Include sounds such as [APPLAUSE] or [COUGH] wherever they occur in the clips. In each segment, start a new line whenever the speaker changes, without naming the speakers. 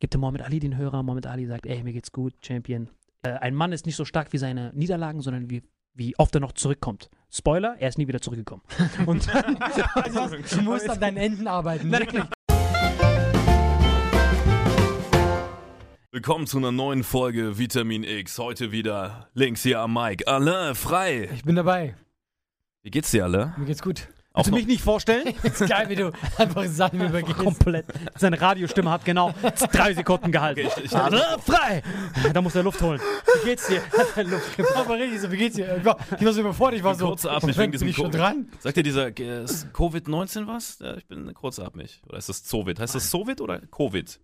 Gibt der Mohammed Ali den Hörer. Mohammed Ali sagt, ey, mir geht's gut, Champion. Äh, ein Mann ist nicht so stark wie seine Niederlagen, sondern wie, wie oft er noch zurückkommt. Spoiler, er ist nie wieder zurückgekommen. [LAUGHS] Und dann,
Also, du musst an deinen Enden arbeiten. Wirklich.
Willkommen zu einer neuen Folge Vitamin X. Heute wieder links hier am Mic. Alain, frei.
Ich bin dabei.
Wie geht's dir, Alain?
Mir geht's gut.
Willst du mich nicht vorstellen? [LAUGHS]
ist geil, wie du [LAUGHS] einfach Sachen übergehst.
Komplett. Seine Radiostimme hat genau drei Sekunden gehalten.
Ich- ich-
Alle frei! Da muss er Luft holen.
Wie geht's dir? [LAUGHS] Hat er Luft? Aber richtig so, wie geht's dir? Ich war, ich war so überfordert, ich war so.
kurzatmig wegen diesem
schon
Covid.
dran?
Sagt dir dieser äh, ist Covid-19 was? Ja, ich bin kurzatmig. Oder ist das Zovid? Heißt das Zovid oder Covid?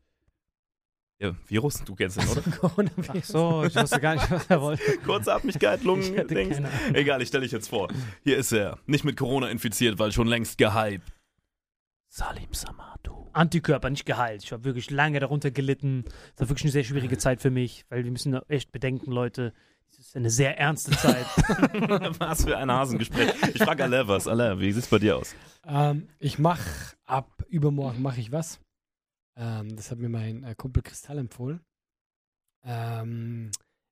Ja, Virus, du kennst den, oder? [LAUGHS]
Coronavirus.
So, ich wusste gar nicht, was er wollte.
Kurzatmigkeit, Lungen,
Ich
Dings. Egal, ich stelle dich jetzt vor. Hier ist er. Nicht mit Corona infiziert, weil schon längst gehypt. Salim Samatu.
Antikörper nicht geheilt. Ich habe wirklich lange darunter gelitten. Das war wirklich eine sehr schwierige Zeit für mich, weil wir müssen echt bedenken, Leute, es ist eine sehr ernste Zeit. [LAUGHS]
was für ein Hasengespräch. Ich frage Alain was. Alain, wie sieht's bei dir aus?
Ähm, ich mach ab übermorgen mache ich was. Ähm, das hat mir mein äh, Kumpel Kristall empfohlen. Ähm,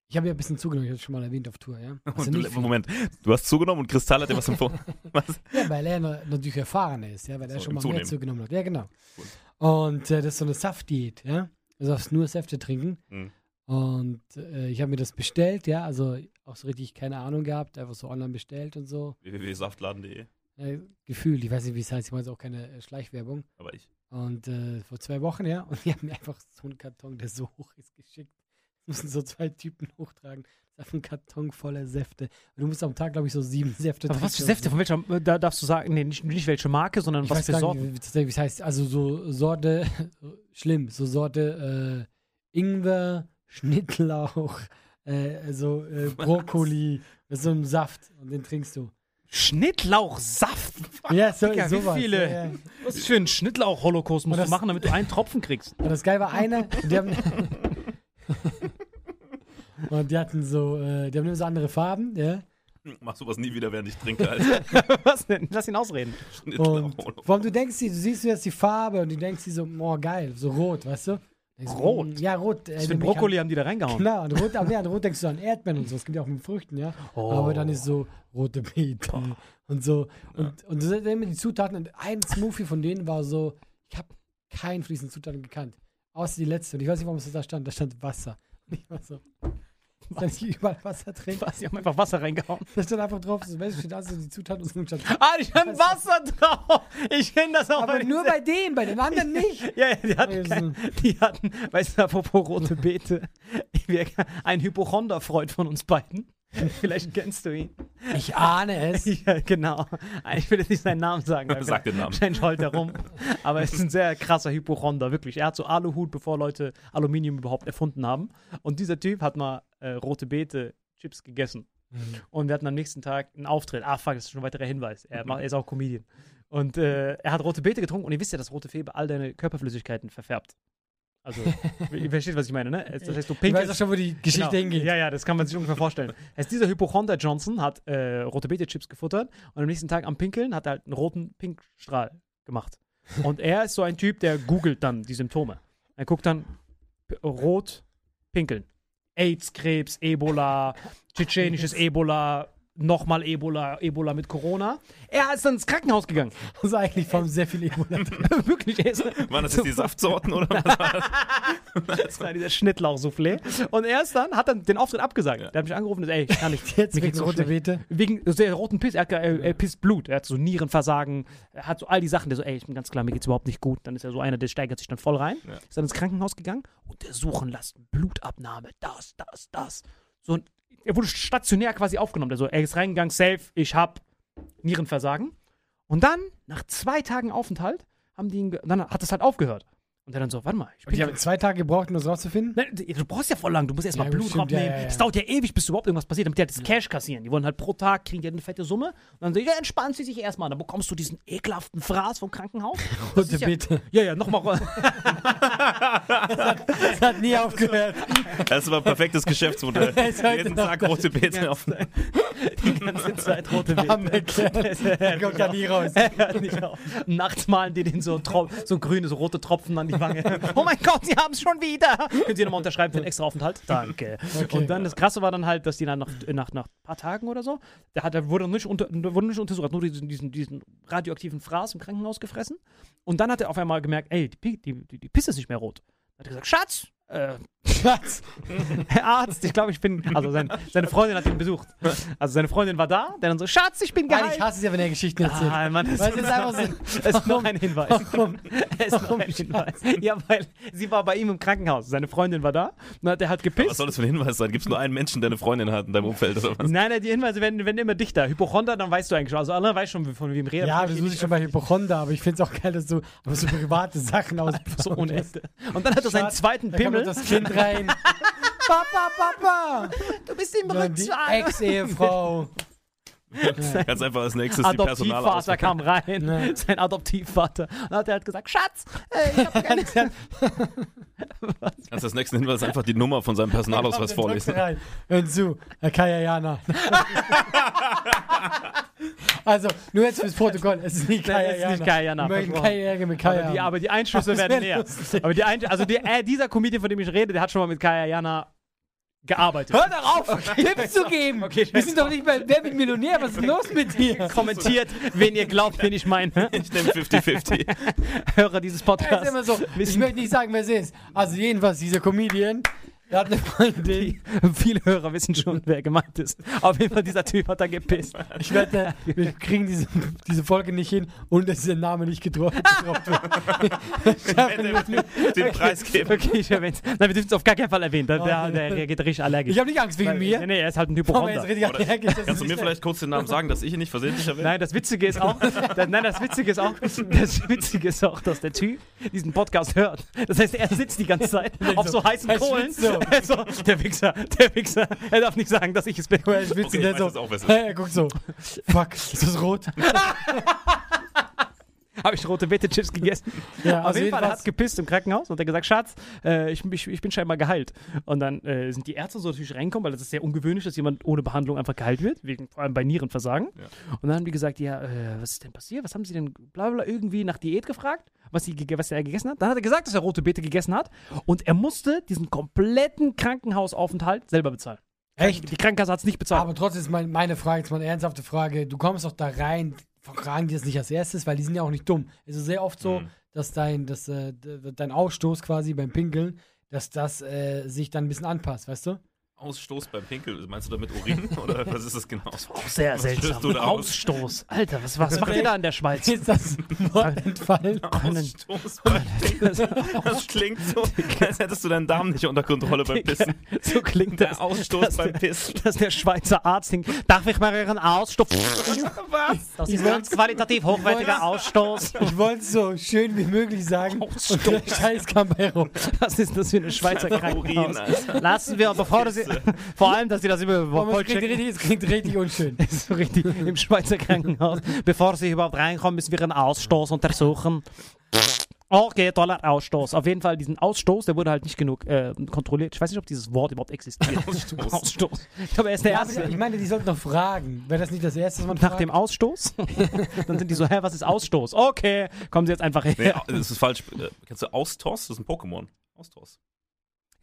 ich habe ja ein bisschen zugenommen, ich habe schon mal erwähnt auf Tour, ja. [LAUGHS] Also
du. Moment, du hast zugenommen und Kristall hat dir was empfohlen. [LAUGHS] was?
Ja, weil er na- natürlich erfahren ist, ja, weil er
So,
schon
im
mal mehr
Zunehmen.
zugenommen hat. Ja, genau.
Gut.
Und äh, das ist so eine Saftdiät, ja. Du darfst nur Säfte trinken.
Mhm.
Und äh, ich habe mir das bestellt, ja, also auch so richtig keine Ahnung gehabt, einfach so online bestellt und so.
www.saftladen.de.
Äh, gefühlt, ich weiß nicht, wie es heißt, ich meine auch keine äh, Schleichwerbung.
Aber ich.
Und äh, vor zwei Wochen, ja, und die haben mir einfach so einen Karton, der so hoch ist, geschickt. Das müssen so zwei Typen hochtragen. Das ist einfach ein Karton voller Säfte. Und du musst am Tag, glaube ich, so sieben Säfte
Aber was für
trinken.
Säfte? Von welcher, äh, da darfst du sagen, nee, nicht, nicht welche Marke, sondern
Ich
was für Sorten?
tatsächlich, wie es heißt. Also so Sorte, [LAUGHS] schlimm, so Sorte äh, Ingwer, Schnittlauch, äh, so äh, [LAUGHS] Brokkoli, mit so einem Saft und den trinkst du.
Schnittlauchsaft. [LAUGHS]
Ja, so,
Digga, wie
sowas.
viele?
Ja, ja.
Was für ein Schnittlauch-Holocaust musst
Und
du
das-
machen, damit du einen Tropfen kriegst?
Und das Geil war einer, die haben. [LAUGHS] und die hatten so, äh, die haben immer so andere Farben, ja.
Mach sowas nie wieder, während ich trinke, Alter. [LAUGHS]
Was denn? Lass ihn ausreden.
Und vor allem, du denkst du siehst jetzt die Farbe und du denkst dir so, oh geil, so rot, weißt du?
Rot?
Ja, rot. Äh,
Was für Brokkoli haben die da reingehauen?
Genau, und rot, aber ja, an rot denkst du an Erdbeeren und so, das gibt ja auch mit Früchten, ja.
Oh.
Aber dann ist so rote Beete und so. Und, und das sind immer die Zutaten und ein Smoothie von denen war so, ich habe keinen von diesen Zutaten gekannt. Außer die letzte. Und ich weiß nicht, warum es da stand. Da stand Wasser. Und ich war so, [LAUGHS] dass ich überall Wasser trinke.
Was? Die haben einfach Wasser reingehauen.
Da stand einfach drauf, weißt du, steht da so die Zutaten und so stand.
Ah, die haben Wasser drauf. Ich kenne das auch.
Aber
bei
nur bei dem, bei den anderen nicht. [LAUGHS]
Ja, ja, die hatten, kein, die hatten, weißt du, apropos rote Beete, wir- ein Hypochonder-Freund von uns beiden. Vielleicht kennst du ihn.
Ich ahne es. [LAUGHS]
Ja, genau. Ich will jetzt nicht seinen Namen sagen. weil
Sag den Namen.
Wahrscheinlich heult er rum. Aber er ist ein sehr krasser Hypochonder, wirklich. Er hat so Aluhut, bevor Leute Aluminium überhaupt erfunden haben. Und dieser Typ hat mal äh, rote Beete Chips gegessen. Und wir hatten am nächsten Tag einen Auftritt. Ah, fuck, das ist schon ein weiterer Hinweis. Er, macht, er ist auch Comedian. Und äh, er hat rote Beete getrunken und ihr wisst ja, dass rote Febe all deine Körperflüssigkeiten verfärbt. Also, [LAUGHS] ihr versteht, was ich meine, ne? Das heißt, du
Ich weiß
pinkelst
auch schon, wo die Geschichte
Genau.
hingeht.
Ja, ja, das kann man sich ungefähr vorstellen. [LAUGHS] Heißt, dieser Hypochonder Johnson hat äh, rote Beete-Chips gefuttert und am nächsten Tag am Pinkeln hat er halt einen roten Pinkstrahl gemacht. Und er ist so ein Typ, der googelt dann die Symptome. Er guckt dann rot pinkeln. AIDS, Krebs, Ebola, tschetschenisches Ebola, nochmal Ebola, Ebola mit Corona. Er ist dann ins Krankenhaus gegangen.
Also eigentlich vom sehr viel Ebola. [LAUGHS]
Wirklich, er ist
Waren das jetzt die Saftsorten oder was? war das? [LAUGHS]
das war dieser Schnittlauch-Soufflé. Und er ist dann, hat dann den Auftritt abgesagt. Der hat mich angerufen und gesagt, ey, ich kann nicht. [LAUGHS]
Jetzt
Mir
wegen
geht's so
rote. Beete.
Wegen der roten Piss, er, er, er pisst Blut, er hat so Nierenversagen, er hat so all die Sachen, der so, ey, ich bin ganz klar, mir geht's überhaupt nicht gut. Dann ist er so einer, der steigert sich dann voll rein,
Ja.
ist dann ins Krankenhaus gegangen, untersuchen lassen, Blutabnahme, das, das, das. So, und er wurde stationär quasi aufgenommen. Der so, er ist reingegangen, safe, ich hab Nierenversagen. Und dann, nach zwei Tagen Aufenthalt, haben die ihn, dann hat es halt aufgehört. Und er dann so, warte mal, ich
Und die
bin
haben zwei Tage gebraucht, um das rauszufinden.
Nein, du brauchst ja voll lang. Du musst erstmal
Ja,
Blut
stimmt, ja,
abnehmen.
ja, ja.
Es dauert ja ewig, bis überhaupt irgendwas passiert, damit die halt das Cash kassieren. Die wollen halt pro Tag, kriegen die halt eine fette Summe. Und dann sagen, ja, entspannen sie sich erstmal. Dann bekommst du diesen ekelhaften Fraß vom Krankenhaus. [LAUGHS]
Rote
ist ja,
Beete.
ja, ja, nochmal. [LAUGHS]
Das hat nie aufgehört.
Das war ein perfektes Geschäftsmodell. [LAUGHS]
ist
Jeden Tag rote Beete auf.
die ganze Zeit rote Beete.
Der kommt ja nie raus.
Nachts malen die den so, so grüne, so rote Tropfen an die Wange. [LAUGHS] Oh mein Gott, sie haben es schon wieder. Können Sie nochmal unterschreiben für einen extra Aufenthalt? [LAUGHS] Danke.
Okay.
Und dann das Krasse war dann halt, dass die dann nach, nach, nach ein paar Tagen oder so, der, hat, der wurde nicht, unter, wurde nicht untersucht, hat nur diesen, diesen, diesen radioaktiven Fraß im Krankenhaus gefressen. Und dann hat er auf einmal gemerkt, ey, die, die, die, die Pisse ist nicht mehr rot. Dann hat er gesagt, Schatz, äh, [LAUGHS]
Schatz.
Herr Arzt, ich glaube, ich bin. Also sein, seine Freundin hat ihn besucht. Also seine Freundin war da, der dann so, Schatz, ich bin
Mann,
geheilt.
ich hasse es ja, wenn er Geschichten erzählt.
Ah, Mann, das
Weil es ist einfach so.
es ist noch ein Hinweis.
Warum?
Es ist noch ein Hinweis. Ja, weil sie war bei ihm im Krankenhaus. Seine Freundin war da. Und dann hat er halt
Was
gepisst.
soll das für ein Hinweis sein? Gibt es nur einen Menschen, der eine Freundin hat in deinem Umfeld oder was?
Nein, nein, die Hinweise werden, werden immer dichter. Hypochonder, dann weißt du eigentlich schon. Also alle weiß schon, von wem reden.
Ja, muss ich schon bei Hypochonder, aber ich finde es auch geil, dass du aber so private Sachen [LAUGHS] aus.
so ohne Ende. Und dann hat er seinen zweiten
Da
Pimmel.
das Kind rein. [LAUGHS] Papa, Papa!
Du bist im
die Ex-Ehefrau.
Ganz einfach als nächstes die
Adoptivvater kam rein. [LAUGHS] Sein Adoptivvater. Und dann hat er halt gesagt, Schatz, äh, ich hab keine [LAUGHS] [LAUGHS]
Kannst als nächsten Hinweis einfach die Nummer von seinem Personalausweis vorlesen.
Hören zu, Herr Kajayana. also, nur jetzt fürs Protokoll, es ist nicht
Nein, es ist
Kajayana.
nicht Kajayana,
Wir möchten
versprochen.
keine Ärger mit Kaya.
Aber die, aber die
das
werden näher. Aber die Ein also die, äh, dieser Comedian, von dem ich rede, der hat schon mal mit Kaya Jana gearbeitet.
Hör doch auf, Tipps zu geben.
Okay,
Wir sind doch nicht bei Wer wird Millionär? Was ist los mit dir? [LAUGHS]
Kommentiert, wen ihr glaubt, wen ich meine. [LAUGHS]
Ich nehme 50-50.
Hörer dieses
Das ist
Podcasts.
immer so. Ich möchte nicht sagen, wer es ist. Also jedenfalls dieser Comedian, der hat eine Freundin.
Viele Hörer wissen schon, [LAUGHS] wer gemeint ist. Auf jeden Fall, dieser Typ hat da gepisst.
Ich wette, wir kriegen diese, diese Folge nicht hin und dass dieser Name nicht gedro- gedroppt [LAUGHS] wird. Nicht.
Den Preis geben.
Okay, ich erwähne Nein, wir dürfen es auf gar keinen Fall erwähnen. Der, der, der reagiert richtig allergisch.
Ich habe nicht Angst wegen
Weil-
mir.
Nee, nee, er ist halt ein Hypochonder.
ich
Kannst du mir vielleicht kurz den Namen sagen, dass ich ihn nicht versehentlich erwähne?
Nein, das Witzige ist auch, das, nein, das Witzige ist auch, das Witzige ist auch, dass der Typ diesen Podcast hört. Das heißt, er sitzt die ganze Zeit [LAUGHS] auf so heißen
er
Kohlen
so. [LAUGHS]
so, der Wichser, der Wichser. Er darf nicht sagen, dass ich es bin.
Er schwitzt
Okay, ich
so,
auch, es ist.
er guckt so, fuck, ist das rot? [LAUGHS] [LAUGHS]
Habe ich rote Beete-Chips gegessen. [LAUGHS]
Ja,
Auf
also
jeden Fall, er hat gepisst im Krankenhaus und hat gesagt, Schatz, äh, ich, ich, ich bin scheinbar geheilt. Und dann äh, sind die Ärzte so natürlich reingekommen, weil das ist sehr ungewöhnlich, dass jemand ohne Behandlung einfach geheilt wird, wegen, vor allem bei Nierenversagen.
Ja.
Und dann haben die gesagt, ja, äh, was ist denn passiert? Was haben sie denn, bla bla, irgendwie nach Diät gefragt, was, sie, was er gegessen hat. Dann hat er gesagt, dass er rote Beete gegessen hat und er musste diesen kompletten Krankenhausaufenthalt selber bezahlen.
Echt?
Die Krankenkasse hat es nicht bezahlt.
Aber trotzdem ist mein, meine Frage, jetzt mal eine ernsthafte Frage. Du kommst doch da rein, fragen die das nicht als erstes, weil die sind ja auch nicht dumm. Es ist sehr oft so,
Mhm.
dass dein, dass, äh, dein Ausstoß quasi beim Pinkeln, dass das äh, sich dann ein bisschen anpasst, weißt du?
Ausstoß beim Pinkel. Meinst du damit Urin? [LAUGHS] Oder was ist das genau?
auch sehr
Was stößt
seltsam.
du da aus?
Ausstoß. Alter, was, was macht ihr da in der Schweiz?
Ist das Mordentfall? [LAUGHS]
Ausstoß beim Pinkel. Das klingt so, als hättest du deinen Darm nicht unter Kontrolle beim Pissen.
So klingt
Der
das.
Ausstoß
dass
beim
der-
Pissen.
Dass der Schweizer Arzt denkt, darf ich mal Ihren Ausstoß?
Was?
Das ist ganz qualitativ hochwertiger Ausstoß.
Ich wollte es so schön wie möglich sagen. Der Scheiß kam bei rum.
Was ist das für eine Schweizer Krankenhaus?
Alter.
Lassen wir, bevor Sie, [LAUGHS] vor allem, dass Sie das immer voll
es klingt richtig, es klingt richtig unschön. [LAUGHS]
Das ist so richtig im Schweizer Krankenhaus. Bevor Sie überhaupt reinkommen, müssen wir Ihren Ausstoß untersuchen. Okay, toller Ausstoß. Auf jeden Fall, diesen Ausstoß, der wurde halt nicht genug äh, kontrolliert. Ich weiß nicht, ob dieses Wort überhaupt existiert. [LAUGHS]
Ausstoß.
Ausstoß. Ich glaube, er ist der
Ja,
Erste.
ich meine, die sollten doch fragen. Wäre das nicht das Erste, was man
Nach
fragt?
dem Ausstoß? Dann sind die so, hä, was ist Ausstoß? Okay, kommen Sie jetzt einfach her.
Nee, das ist falsch. Äh, Kennst du Austoss? Das ist ein Pokémon. Austoss.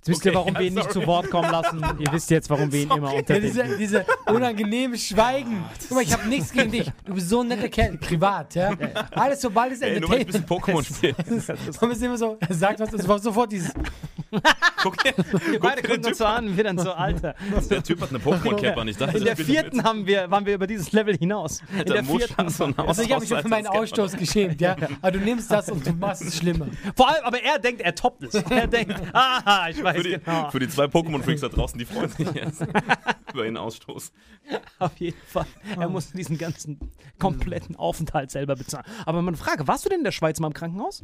Jetzt wisst ihr,
Okay,
warum wir ihn nicht
sorry.
zu Wort kommen lassen. [LAUGHS] Ihr wisst jetzt, warum wir ihn immer
Ja,
unter
diese, diese unangenehme Schweigen. Guck mal, ich habe nichts gegen dich. Du bist so ein netter Kerl. Privat, ja. Alles sobald es
Ey, nur weil ich ein bisschen Pokémon spiele. [LAUGHS]
Man ist immer so, er sagt was, es war sofort dieses. [LAUGHS]
Guck dir,
Wir beide gucken uns so an, wir dann so, Alter.
Der Typ hat eine Pokémon-Cap an. Ich dachte,
In der vierten haben wir, waren wir über dieses Level hinaus. In
Alter,
der
Musch
vierten.
einen
Also ich habe mich schon für meinen
Ausstoß,
geschämt, ja. Aber du nimmst das und du machst es schlimmer.
Vor allem, aber er denkt, er toppt es. Er denkt, [LAUGHS] aha, ich weiß
Für die,
genau.
für die zwei Pokémon-Freaks da draußen, die freuen sich jetzt [LAUGHS] über ihren Ausstoß.
Auf jeden Fall. Er musste diesen ganzen kompletten Aufenthalt selber bezahlen. Aber meine Frage, warst du denn in der Schweiz mal im Krankenhaus?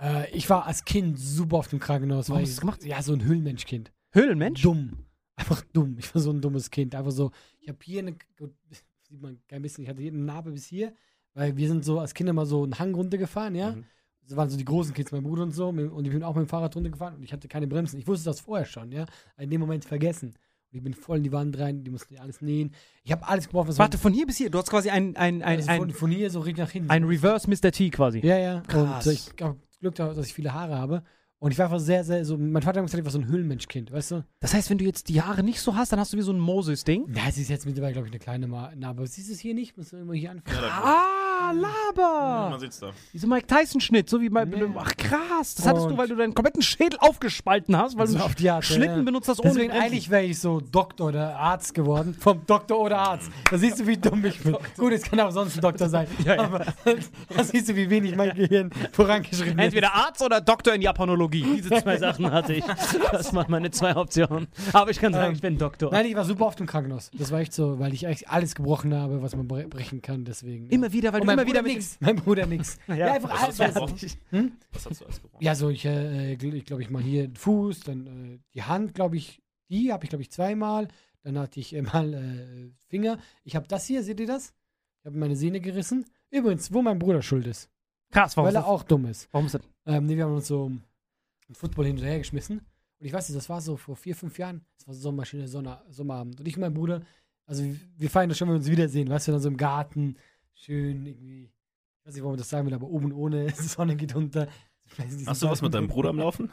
Äh, ich war als Kind super auf dem Krankenhaus.
Warum hast du das gemacht?
Ja, so ein Höhlenmenschkind.
Höhlenmensch?
Dumm. Einfach dumm. Ich war so ein dummes Kind. Einfach so, ich habe hier eine, [LAUGHS] sieht man kein bisschen, ich hatte hier eine Narbe bis hier, weil wir sind so als Kinder mal so einen Hang runtergefahren, ja.
Mhm.
Das waren so die großen Kids, mein Bruder und so. Und ich bin auch mit dem Fahrrad runtergefahren und ich hatte keine Bremsen. Ich wusste das vorher schon, ja. In dem Moment vergessen. Und ich bin voll in die Wand rein, die mussten alles nähen. Ich habe alles gebraucht, was
Warte, von hier bis hier. Du hast quasi ein, ein, ein,
also von,
ein,
von hier so richtig nach hinten.
ein Reverse Mr. T quasi.
Ja, ja.
Krass.
Und ich habe Glück, dass ich viele Haare habe. Und ich war einfach sehr, sehr so. Mein Vater hat gesagt, ich war so ein Höhlenmenschkind, weißt du?
Das heißt, wenn du jetzt die Haare nicht so hast, dann hast du wie so ein Moses-Ding.
Ja, es ist jetzt mittlerweile, glaube ich, eine kleine Narbe. Siehst du es hier nicht? Musst du immer hier anfangen.
Ah,
Ja,
Laber!
man sieht's da.
Diese Mike Tyson-Schnitt, so wie bei.
Ja.
Ach krass, das hattest du,
Und-
weil du deinen kompletten Schädel aufgespalten hast, weil
So
du
auf die Art,
Schlitten
ja.
benutzt hast ohne
Deswegen
Bremsen.
eigentlich wäre ich so Doktor oder Arzt geworden. Vom Doktor oder Arzt. Da siehst du, wie dumm ich bin. Gut, es kann auch sonst ein Doktor sein. Aber [LAUGHS] da siehst du, wie wenig mein Gehirn vorangeschritten ist.
Entweder Arzt oder Doktor in Japanologie. Diese zwei Sachen hatte ich. Das waren meine zwei Optionen. Aber ich kann sagen,
Ähm,
ich bin Doktor.
Nein, ich war super auf dem Krankenhaus. Das war echt so, weil ich echt alles gebrochen habe, was man bre brechen kann. Deswegen. ja.
Immer wieder, weil
Und
du
mein
immer wieder
Bruder
mit
nix. Mein Bruder nix. [LAUGHS] Ja, einfach
Was
alles.
hast
alles.
gebrochen?
Hm?
Was hast du alles gebrochen?
Ja, so ich, äh, glaube ich mal hier den Fuß, dann äh, die Hand, glaube ich, die habe ich glaube ich zweimal. Dann hatte ich äh, [LAUGHS] mal äh, Finger. Ich habe das hier, seht ihr das? Ich habe meine Sehne gerissen. Übrigens, wo mein Bruder schuld ist,
Krass, warum
weil er
das?
auch dumm ist.
Warum ist das?
Ähm, nee, wir haben uns so im Football hin und her geschmissen. Und ich weiß nicht, das war so vor vier, fünf Jahren. Das war so Sommerschöne Sonne, Sommerabend. Und ich und mein Bruder, also wir- wir feiern das schon, wenn wir uns wiedersehen. Weißt du, dann so im Garten, schön irgendwie. Ich weiß nicht, warum man das sagen will, aber oben ohne, die [LAUGHS] Sonne geht unter.
Hast du was mit deinem Bruder am Laufen?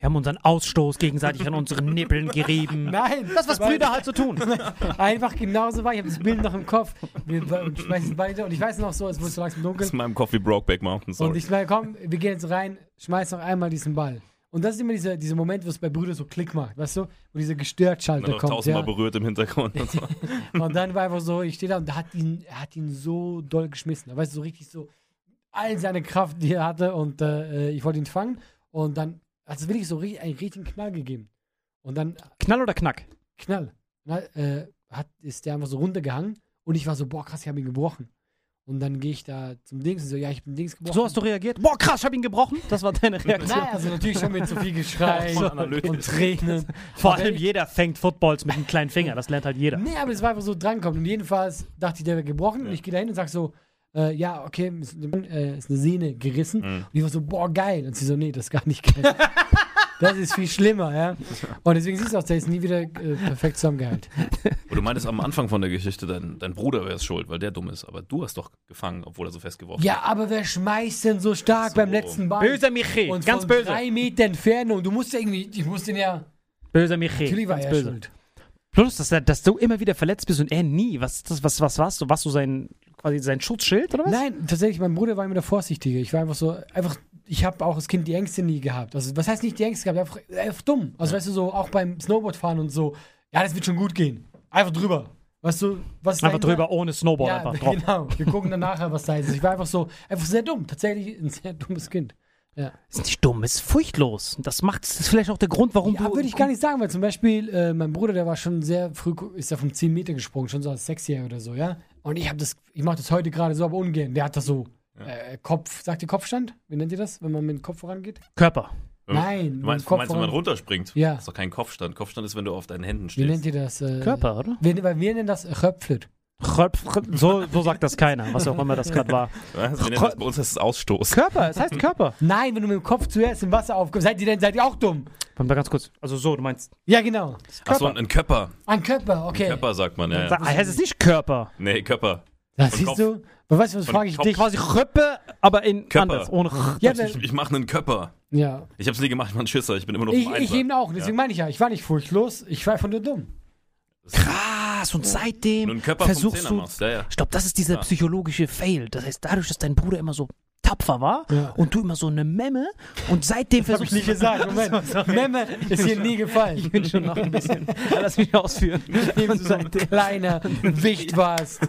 Wir haben unseren Ausstoß gegenseitig an unseren Nippeln gerieben. [LAUGHS]
Nein,
Das, was Brüder halt so tun. [LAUGHS]
Einfach genauso war. Ich habe das Bild noch im Kopf. Wir schmeißen beide. Und ich weiß noch so, es wurde so langsam dunkel.
Das ist in meinem Coffee Brokeback Mountain,
Und
sorry.
ich meine, komm, wir gehen jetzt rein, schmeiß noch einmal diesen Ball. Und das ist immer dieser, dieser Moment, wo es bei Brüdern so Klick macht, weißt du? Wo dieser Gestörtschalter
hat auch
kommt.
tausendmal
Ja.
berührt im Hintergrund und so. [LAUGHS]
Und dann war einfach so, ich stehe da und hat ihn, er hat ihn so doll geschmissen. Da weißt du, so richtig so all seine Kraft, die er hatte. Und äh, ich wollte ihn fangen. Und dann hat es wirklich so richtig, einen richtigen Knall gegeben. Und dann
Knall oder Knack?
Knall. Na, äh, hat, ist der einfach so runtergehangen und ich war so, boah, krass, ich habe ihn gebrochen. Und dann gehe ich da zum Dings und so, ja, ich bin Dings gebrochen.
So hast du reagiert? Boah, krass, ich hab ihn gebrochen. Das war deine Reaktion.
Nein, also natürlich schon mit zu viel Geschrei
Voll analytisch.
und Tränen.
Vor
Aber
allem
ich-
jeder fängt Footballs mit einem kleinen Finger. Das lernt halt jeder.
Nee, aber es war einfach so drankommen. Und jedenfalls dachte ich, der wäre gebrochen. Und ich gehe da hin und sag so, äh, ja, okay, ist, äh, ist eine Sehne gerissen.
Mhm.
Und ich war so, boah, geil. Und sie so, nee, das ist gar nicht geil. [LAUGHS] das ist viel schlimmer, ja. Und deswegen siehst du auch, der ist nie wieder äh, perfekt zusammengeheilt.
Und du meintest am Anfang von der Geschichte, dein, dein Bruder wäre es schuld, weil der dumm ist. Aber du hast doch gefangen, obwohl er so festgeworfen
Ja, aber wer schmeißt denn so stark
So.
beim letzten Ball?
Böser Michi,
Und
ganz
von
böse.
drei Meter Entfernung. Du musst irgendwie, ich musste den ja.
Böser Michi,
Natürlich war
ganz
er
böse.
schuld.
Plus, dass, er- dass du immer wieder verletzt bist und er nie. Was, ist das, was, was warst du? Warst du sein, quasi sein Schutzschild oder was?
Nein, tatsächlich, mein Bruder war immer der Vorsichtige. Ich war einfach so, einfach, ich habe auch als Kind die Ängste nie gehabt. Also, was heißt nicht die Ängste gehabt? Einfach, einfach dumm. Also, weißt du, so auch beim Snowboardfahren und so, ja, das wird schon gut gehen. Einfach drüber. Weißt du, was ist
Einfach drüber ohne Snowboard
Ja,
einfach drauf.
genau. Wir gucken dann nachher, was da ist. Ich war einfach so, einfach sehr dumm. Tatsächlich ein sehr dummes Kind. Ja,
Ist nicht dumm, ist furchtlos. Das macht, das ist vielleicht auch der Grund, warum
ja
du.
würde ich gar nicht sagen, weil zum Beispiel äh, mein Bruder, der war schon sehr früh, ist ja vom 10 Meter gesprungen, schon so als Sechsjähriger oder so, ja. Und ich habe das, ich mache das heute gerade so, aber ungern. Der hat das so, äh, Kopf, sagt ihr Kopfstand? Wie nennt ihr das, wenn man mit dem Kopf vorangeht?
Körper.
Nein,
Du meinst,
Kopf
du meinst wenn man runterspringt?
Ja.
Das ist doch kein Kopfstand. Kopfstand ist, wenn du auf deinen Händen
Wie
stehst.
nennt ihr das? Äh,
Körper, oder?
Wir, weil wir nennen das Röpflet.
So, so sagt das keiner, was auch immer das gerade war. [LAUGHS]
Was? Wir nennen das, bei uns heißt es Ausstoß.
Körper, es heißt Körper. [LAUGHS]
Nein, wenn du mit dem Kopf zuerst im Wasser aufkommst, seid ihr denn, seid ihr auch dumm?
Warte mal ganz kurz. Also so, du meinst.
Ja, genau.
Achso, ein Körper.
Ein Körper, okay.
Körper sagt man, ja. Ja.
heißt es nicht Körper.
Nee, Körper.
Das siehst
Kopf.
du? Aber weißt du, was frage ich
Kopf
dich?
Quasi Röppe, aber in
Körper.
anders. Ohne
Ja,
Ich, ich mache einen Körper.
ja.
Ich hab's nie gemacht, ich war ein Schisser. Ich bin immer noch
Ich, ich eben auch, deswegen meine ich ja, ich war nicht furchtlos, ich war einfach nur dumm.
Krass, und seitdem versuchst du.
Ja, ja.
Ich glaube, das ist dieser psychologische Fail. Das heißt, dadurch, dass dein Bruder immer so tapfer war
Ja.
und du immer so eine Memme und seitdem
Hab ich
versuchst
nicht
du.
gesagt, [LAUGHS] Moment. Memme ist hier nie gefallen.
Ich bin schon noch ein bisschen. Lass mich ausführen.
Eben
Und
so ein kleiner [LAUGHS] Wicht warst.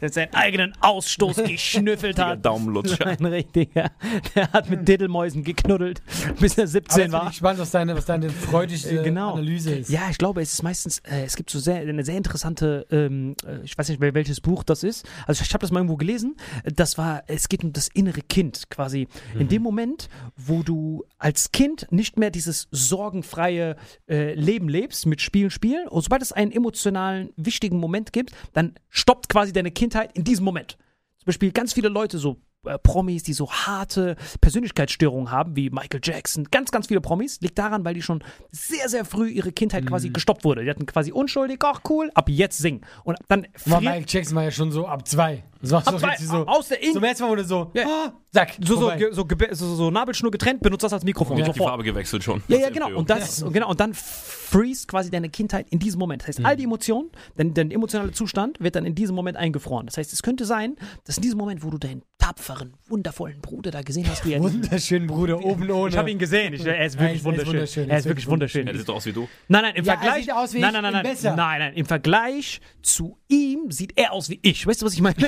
Der seinen eigenen Ausstoß [LAUGHS] geschnüffelt hat.
Daumenlutscher.
Ein richtiger. Der hat mit Diddelmäusen geknuddelt, bis er
Aber
17
jetzt bin
war.
ich gespannt, was deine, was deine freudigste
Äh, genau.
Analyse ist.
Ja, ich glaube, es ist meistens, äh, es gibt so sehr, eine sehr interessante, ähm, äh, ich weiß nicht, wel- welches Buch das ist. Also ich, ich habe das mal irgendwo gelesen. Das war, es geht um das innere Kind quasi. In dem Moment, wo du als Kind nicht mehr dieses sorgenfreie äh, Leben lebst, mit Spielen spielen, und sobald es einen emotionalen, wichtigen Moment gibt, dann stoppt quasi deine Kindheit in diesem Moment. Zum Beispiel ganz viele Leute, so äh, Promis, die so harte Persönlichkeitsstörungen haben, wie Michael Jackson, ganz, ganz viele Promis, liegt daran, weil die schon sehr, sehr früh ihre Kindheit quasi gestoppt wurde. Die hatten quasi unschuldig, ach cool, ab jetzt singen. Und dann
Aber Michael Jackson war ja schon so ab zwei. So
Ab zwei,
so.
aus der
Zum ersten Mal wurde so,
Ja.
ah, zack,
so, so, so, so, so Nabelschnur getrennt, benutzt das als Mikrofon.
Die
sofort.
Farbe gewechselt schon.
Ja, ja, genau. Und, das, und genau. und dann freeze quasi deine Kindheit in diesem Moment. Das heißt, all die Emotionen, dein, dein emotionaler Zustand wird dann in diesem Moment eingefroren. Das heißt, es könnte sein, dass in diesem Moment, wo du deinen tapferen, wundervollen Bruder da gesehen hast, wie er.
Wunderschön, Bruder, [LAUGHS] oben ohne.
Ich habe ihn gesehen. Ich, er ist
Ja,
wirklich
er ist
wunderschön.
wunderschön,
Er ist wirklich wunderschön.
Ja, der sieht doch aus wie du.
Nein, nein, im
Ja, er
Vergleich.
sieht aus wie
nein,
ich,
nein, nein,
in
nein,
besser.
nein, nein. Im Vergleich zu ihm sieht er aus wie ich. Weißt du, was ich meine? [LAUGHS]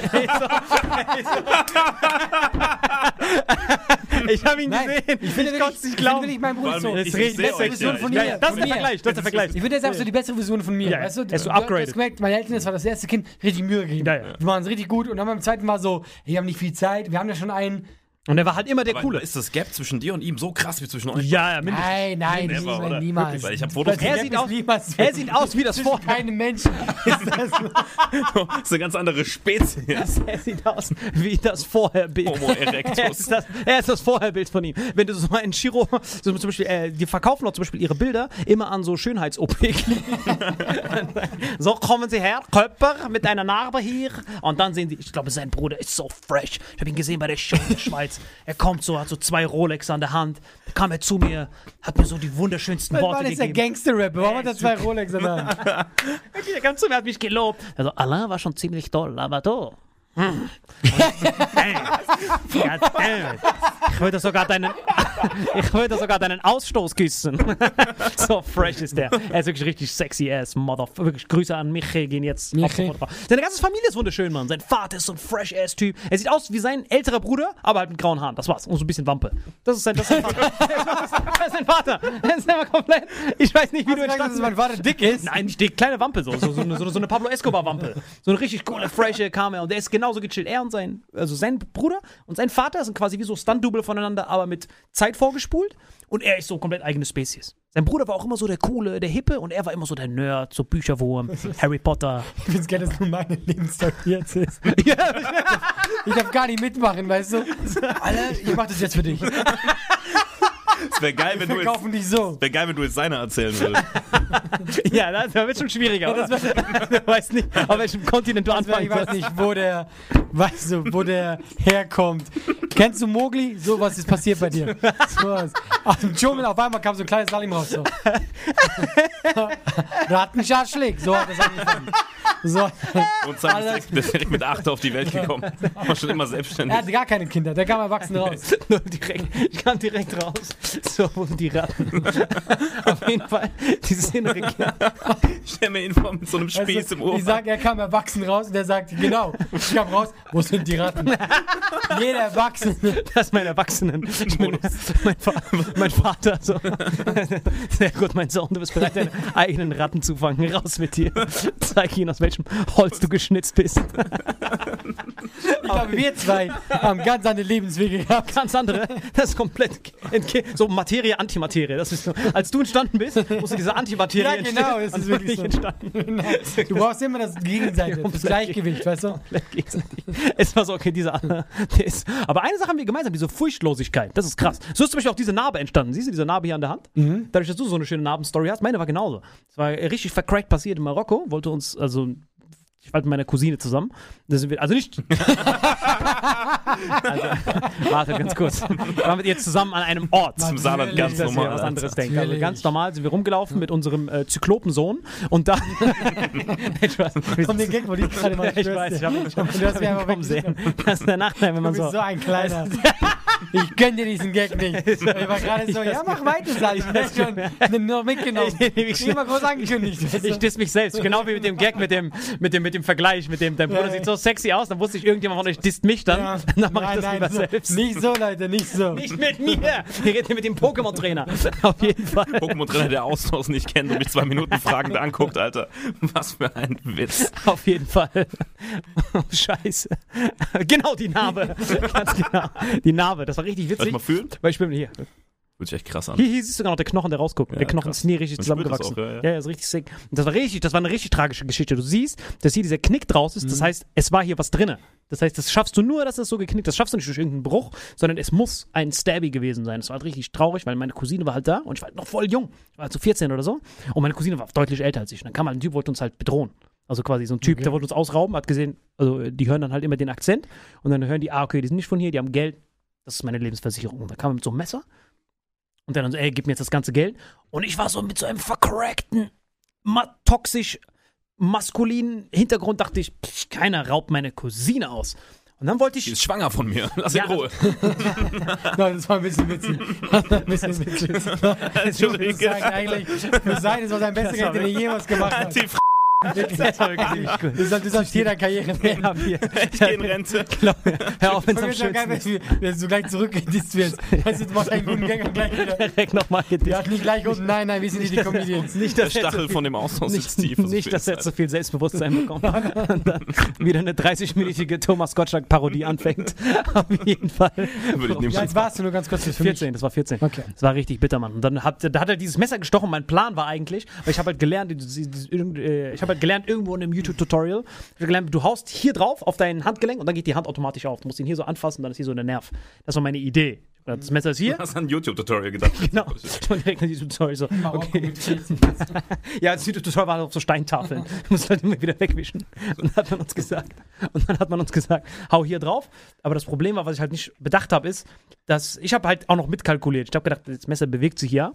[LAUGHS] [LAUGHS] ich habe ihn
Nein,
gesehen.
ich finde
konnte
nicht,
es nicht
ich
glauben.
finde nicht meinen Bruder so.
Das
ich-
ist
ich
besser.
euch
Version von
Ich-
mir.
Das ist der
mir.
Vergleich. Das ist der Vergleich.
Ich würde jetzt einfach so die bessere Version von mir.
Ja,
weißt du,
ist so
du, hast gemerkt, meine Eltern, das war das erste Kind, richtig Mühe gegeben. Die waren es richtig gut und dann beim zweiten Mal so, wir haben nicht viel Zeit, wir haben ja schon einen.
Und er war halt immer der
Aber
Coole.
Ist das Gap zwischen dir und ihm so krass wie zwischen euch?
Ja, ja, mindestens.
Nein, nein,
Never,
niemals.
oder?
niemals.
Wirklich, weil ich hab Fotos.
Er sieht aus-
niemals
er sieht aus wie das Vorher.
keinem Menschen. [LAUGHS] Ist das so. [LAUGHS]
Das ist eine ganz andere Spezies. [LAUGHS]
Er sieht aus wie das Vorherbild.
Homo erectus.
Er ist, das, er ist das Vorherbild von ihm. Wenn du so einen Chiro, so zum Beispiel, äh, die verkaufen auch zum Beispiel ihre Bilder immer an so Schönheits-OP. so kommen sie her, Körper mit einer Narbe hier und dann sehen sie, ich glaube, sein Bruder ist so fresh. Ich habe ihn gesehen bei der Show in der Schweiz. Er kommt so, hat so zwei Rolex an der Hand, Da kam er zu mir, hat mir so die wunderschönsten Worte
das ist der
gegeben.
Gangster-Rapper. Warum hat er zwei Rolex in der Hand? [LAUGHS]
Er kam zu mir, hat mich gelobt. Also, Alain war schon ziemlich toll, aber du. Ich würde sogar deinen. [LAUGHS] ich würde sogar deinen Ausstoß küssen. [LAUGHS] so fresh ist der. Er ist wirklich richtig sexy ass Mother. Wirklich Grüße an Michi gehen jetzt.
Michi.
Seine ganze Familie ist wunderschön, Mann. Sein Vater ist so ein fresh ass Typ. Er sieht aus wie sein älterer Bruder, aber halt mit grauen Haaren. Das war's. Und so ein bisschen Wampe. Das ist sein, das ist sein Vater. [LAUGHS] das ist sein Vater. Er ist einfach komplett. Ich weiß nicht, wie du
Hast du gesagt, dass
entstanden
mein Vater dick ist?
Nein, nicht die kleine Wampe, so, so, so, eine, so, so eine Pablo Escobar-Wampe. So eine richtig coole, frische kam er und der ist genauso gechillt. Er und sein, also sein Bruder und sein Vater sind quasi wie so Stunt-Double voneinander, aber mit Zeit vorgespult und er ist so komplett eigene Spezies. Sein Bruder war auch immer so der Coole, der Hippe und er war immer so der Nerd, so Bücherwurm, [LAUGHS] Harry Potter.
Ich find's geil, dass du meine Lebensstory jetzt ist. Ich darf gar nicht mitmachen, weißt du? [LAUGHS] Alter, ich mach das jetzt für dich. [LAUGHS]
Es wäre geil, wenn du jetzt,
dich so.
wär geil, wenn du jetzt seine erzählen würdest. [LAUGHS]
Ja, das wird schon schwieriger. oder? [LAUGHS] Du weißt nicht, auf welchem Kontinent du
Ich
anfangen
weiß
sollst.
nicht, wo der, weißt du, wo der herkommt. Kennst du Mowgli? So was ist passiert bei dir. So was. Aus dem Dschungel auf einmal kam so ein kleines Salim raus. So. [LAUGHS] Rattenschaschlik, so hat das angefangen. So.
Und Sam ist direkt, ist direkt mit 8 auf die Welt gekommen. War schon immer
Er
selbstständig.
hatte gar keine Kinder, der kam erwachsen raus.
Nur direkt, ich kam direkt raus. [LAUGHS] So, und die Ratten. [LAUGHS] Auf jeden Fall, dieses innere Kind.
Ich stell mir ihn vor mit so einem Spieß
du,
im Ohr.
ich sag, er kam erwachsen raus und der sagt, genau, ich kam raus, wo sind die Ratten? [LAUGHS] Jeder Erwachsene.
Das ist mein Erwachsenen. Mein, mein, mein Vater. So. Sehr gut, mein Sohn, du bist bereit, deine eigenen Ratten zu fangen. Raus mit dir. Zeig ihnen, aus welchem Holz du geschnitzt bist.
Ich glaube, wir zwei haben ganz andere Lebenswege gehabt.
Ganz andere. Das ist komplett entge- so Materie, Antimaterie. Das ist so, als du entstanden bist, musst du diese Antimaterie
Ja, genau,
entstehen.
es ist
Also
wirklich so.
entstanden.
Du brauchst immer das Gegenseite, das Gleichgewicht, weißt du?
Es war so, okay, dieser andere, der ist. Aber eine Sache haben wir gemeinsam, diese Furchtlosigkeit. Das ist krass. So ist zum Beispiel auch diese Narbe entstanden. Siehst du diese Narbe hier an der Hand? Dadurch, dass du so eine schöne Narbenstory hast. Meine war genauso. Es war richtig vercrackt passiert in Marokko. Wollte uns, also. Ich war mit meiner Cousine zusammen. Da sind wir, also nicht. [LAUGHS] also, [LAUGHS] warte ganz kurz. Wir waren mit ihr zusammen an einem Ort.
Zum Saarland ganz
dass wir was
normal.
anderes denken. Also ganz normal sind wir rumgelaufen mit unserem äh, Zyklopensohn und dann. [LAUGHS] ich weiß,
Von den Gag, wo die gerade mal
ich weiß, ich habe ihn schon
Und du hast mich einfach
sehen. Das ist der Nachteil, wenn
Du
man
bist
so.
so ein kleiner. Ich gönn dir diesen Gag nicht. Ich war gerade so, ja, mach weiter, Sali. Ich hab schon noch mitgenommen.
Ich-
Immer groß angekündigt. weißt du?
Ich diss mich selbst, genau wie mit dem Gag, mit dem, mit dem, mit dem Vergleich, mit dem, dein Bruder sieht so sexy aus, dann wusste ich, irgendjemand von euch disst mich dann,
Ja. [LAUGHS]
dann mache ich
Nein,
das
nein,
lieber
so,
selbst.
Nicht so, Leute, nicht so.
Nicht mit mir! Wir reden hier mit dem Pokémon-Trainer. [LAUGHS] Auf jeden Fall.
Pokémon-Trainer, der Austausch nicht kennt und mich zwei Minuten fragend anguckt, Alter. Was für ein Witz.
Auf jeden Fall. Oh, [LAUGHS] scheiße. Genau, die Narbe. Ganz genau. Die Narbe, das war richtig
Soll ich
witzig.
mal fühlen?
Weil ich bin hier.
Fühlt sich echt krass an.
Hier, hier siehst du genau der Knochen, der rausguckt.
Ja,
der Knochen
krass.
ist nie richtig zusammengewachsen.
auch, ja, ja.
ja, ist richtig sick. Und das war richtig, das war eine richtig tragische Geschichte. Du siehst, dass hier dieser Knick draus ist.
Mhm.
Das heißt, es war hier was drinne. Das heißt, das schaffst du nur, dass es so geknickt. Das schaffst du nicht durch irgendeinen Bruch, sondern es muss ein Stabby gewesen sein. Das war halt richtig traurig, weil meine Cousine war halt da und ich war halt noch voll jung. Ich war halt so 14 oder so. Und meine Cousine war deutlich älter als ich. Und dann kam halt ein Typ, wollte uns halt bedrohen. Also quasi so ein Typ,
Okay.
der wollte uns ausrauben, hat gesehen, also die hören dann halt immer den Akzent und dann hören die, ah, okay, die sind nicht von hier, die haben Geld. Das ist meine Lebensversicherung. Und dann kam er mit so einem Messer und der dann so, ey, gib mir jetzt das ganze Geld. Und ich war so mit so einem vercrackten, ma toxisch maskulinen Hintergrund, dachte ich, pff, keiner raubt meine Cousine aus. Und dann wollte
Die
ich.
ist schwanger von mir. Lass
Ja,
in Ruhe. [LAUGHS]
Nein, das war ein bisschen witzig. Das [LAUGHS] war ein bisschen witzig.
Entschuldige.
Ich sagen, eigentlich, für sein, das war sein bester Gag, den er jemals gemacht hat.
Das war wirklich ziemlich gut.
Du sollst, du sollst hier [LAUGHS] deine Karriere nehmen.
Ja, wir,
ich gehe in Rente.
hör auf, wenn es am
jetzt geil,
schönsten
wenn du, wenn du gleich zurückgedisst wirst. [LAUGHS] Weißt du, du machst einen guten Gag und gleich wieder.
Direkt nochmal gedisst.
nicht gleich unten, nein, nein, wir sind nicht die Comedians.
Nicht,
Der
dass er
Stachel
viel-
von dem Austausch
nicht,
ist tief.
nicht, dass er zu viel Selbstbewusstsein bekommt. [LAUGHS] Und dann wieder eine 30-minütige Thomas Gottschalk-Parodie anfängt. Auf jeden Fall.
Würde ich nehmen.
warst du nur ganz kurz für mich?
14, das war 14.
Okay.
Das war richtig bitter, Mann. Und dann hat, da hat er dieses Messer gestochen. Mein Plan war eigentlich, weil ich habe halt gelernt, äh, ich habe halt gelernt irgendwo in einem YouTube-Tutorial, ich hab gelernt, du haust hier drauf auf dein Handgelenk und dann geht die Hand automatisch auf. Du musst ihn hier so anfassen, dann ist hier so der Nerv. Das war meine Idee. Das Messer ist hier.
Du hast an ein YouTube-Tutorial gedacht. [LAUGHS]
Genau. Ich war direkt in diesem Tutorial so. Okay. [LAUGHS] Ja, das YouTube-Tutorial war auf so Steintafeln. [LAUGHS] Du musst halt immer wieder wegwischen. Und dann hat man uns gesagt, und dann hat man uns gesagt, hau hier drauf. Aber das Problem war, was ich halt nicht bedacht habe, ist, dass ich habe halt auch noch mitkalkuliert. Ich habe gedacht, das Messer bewegt sich ja.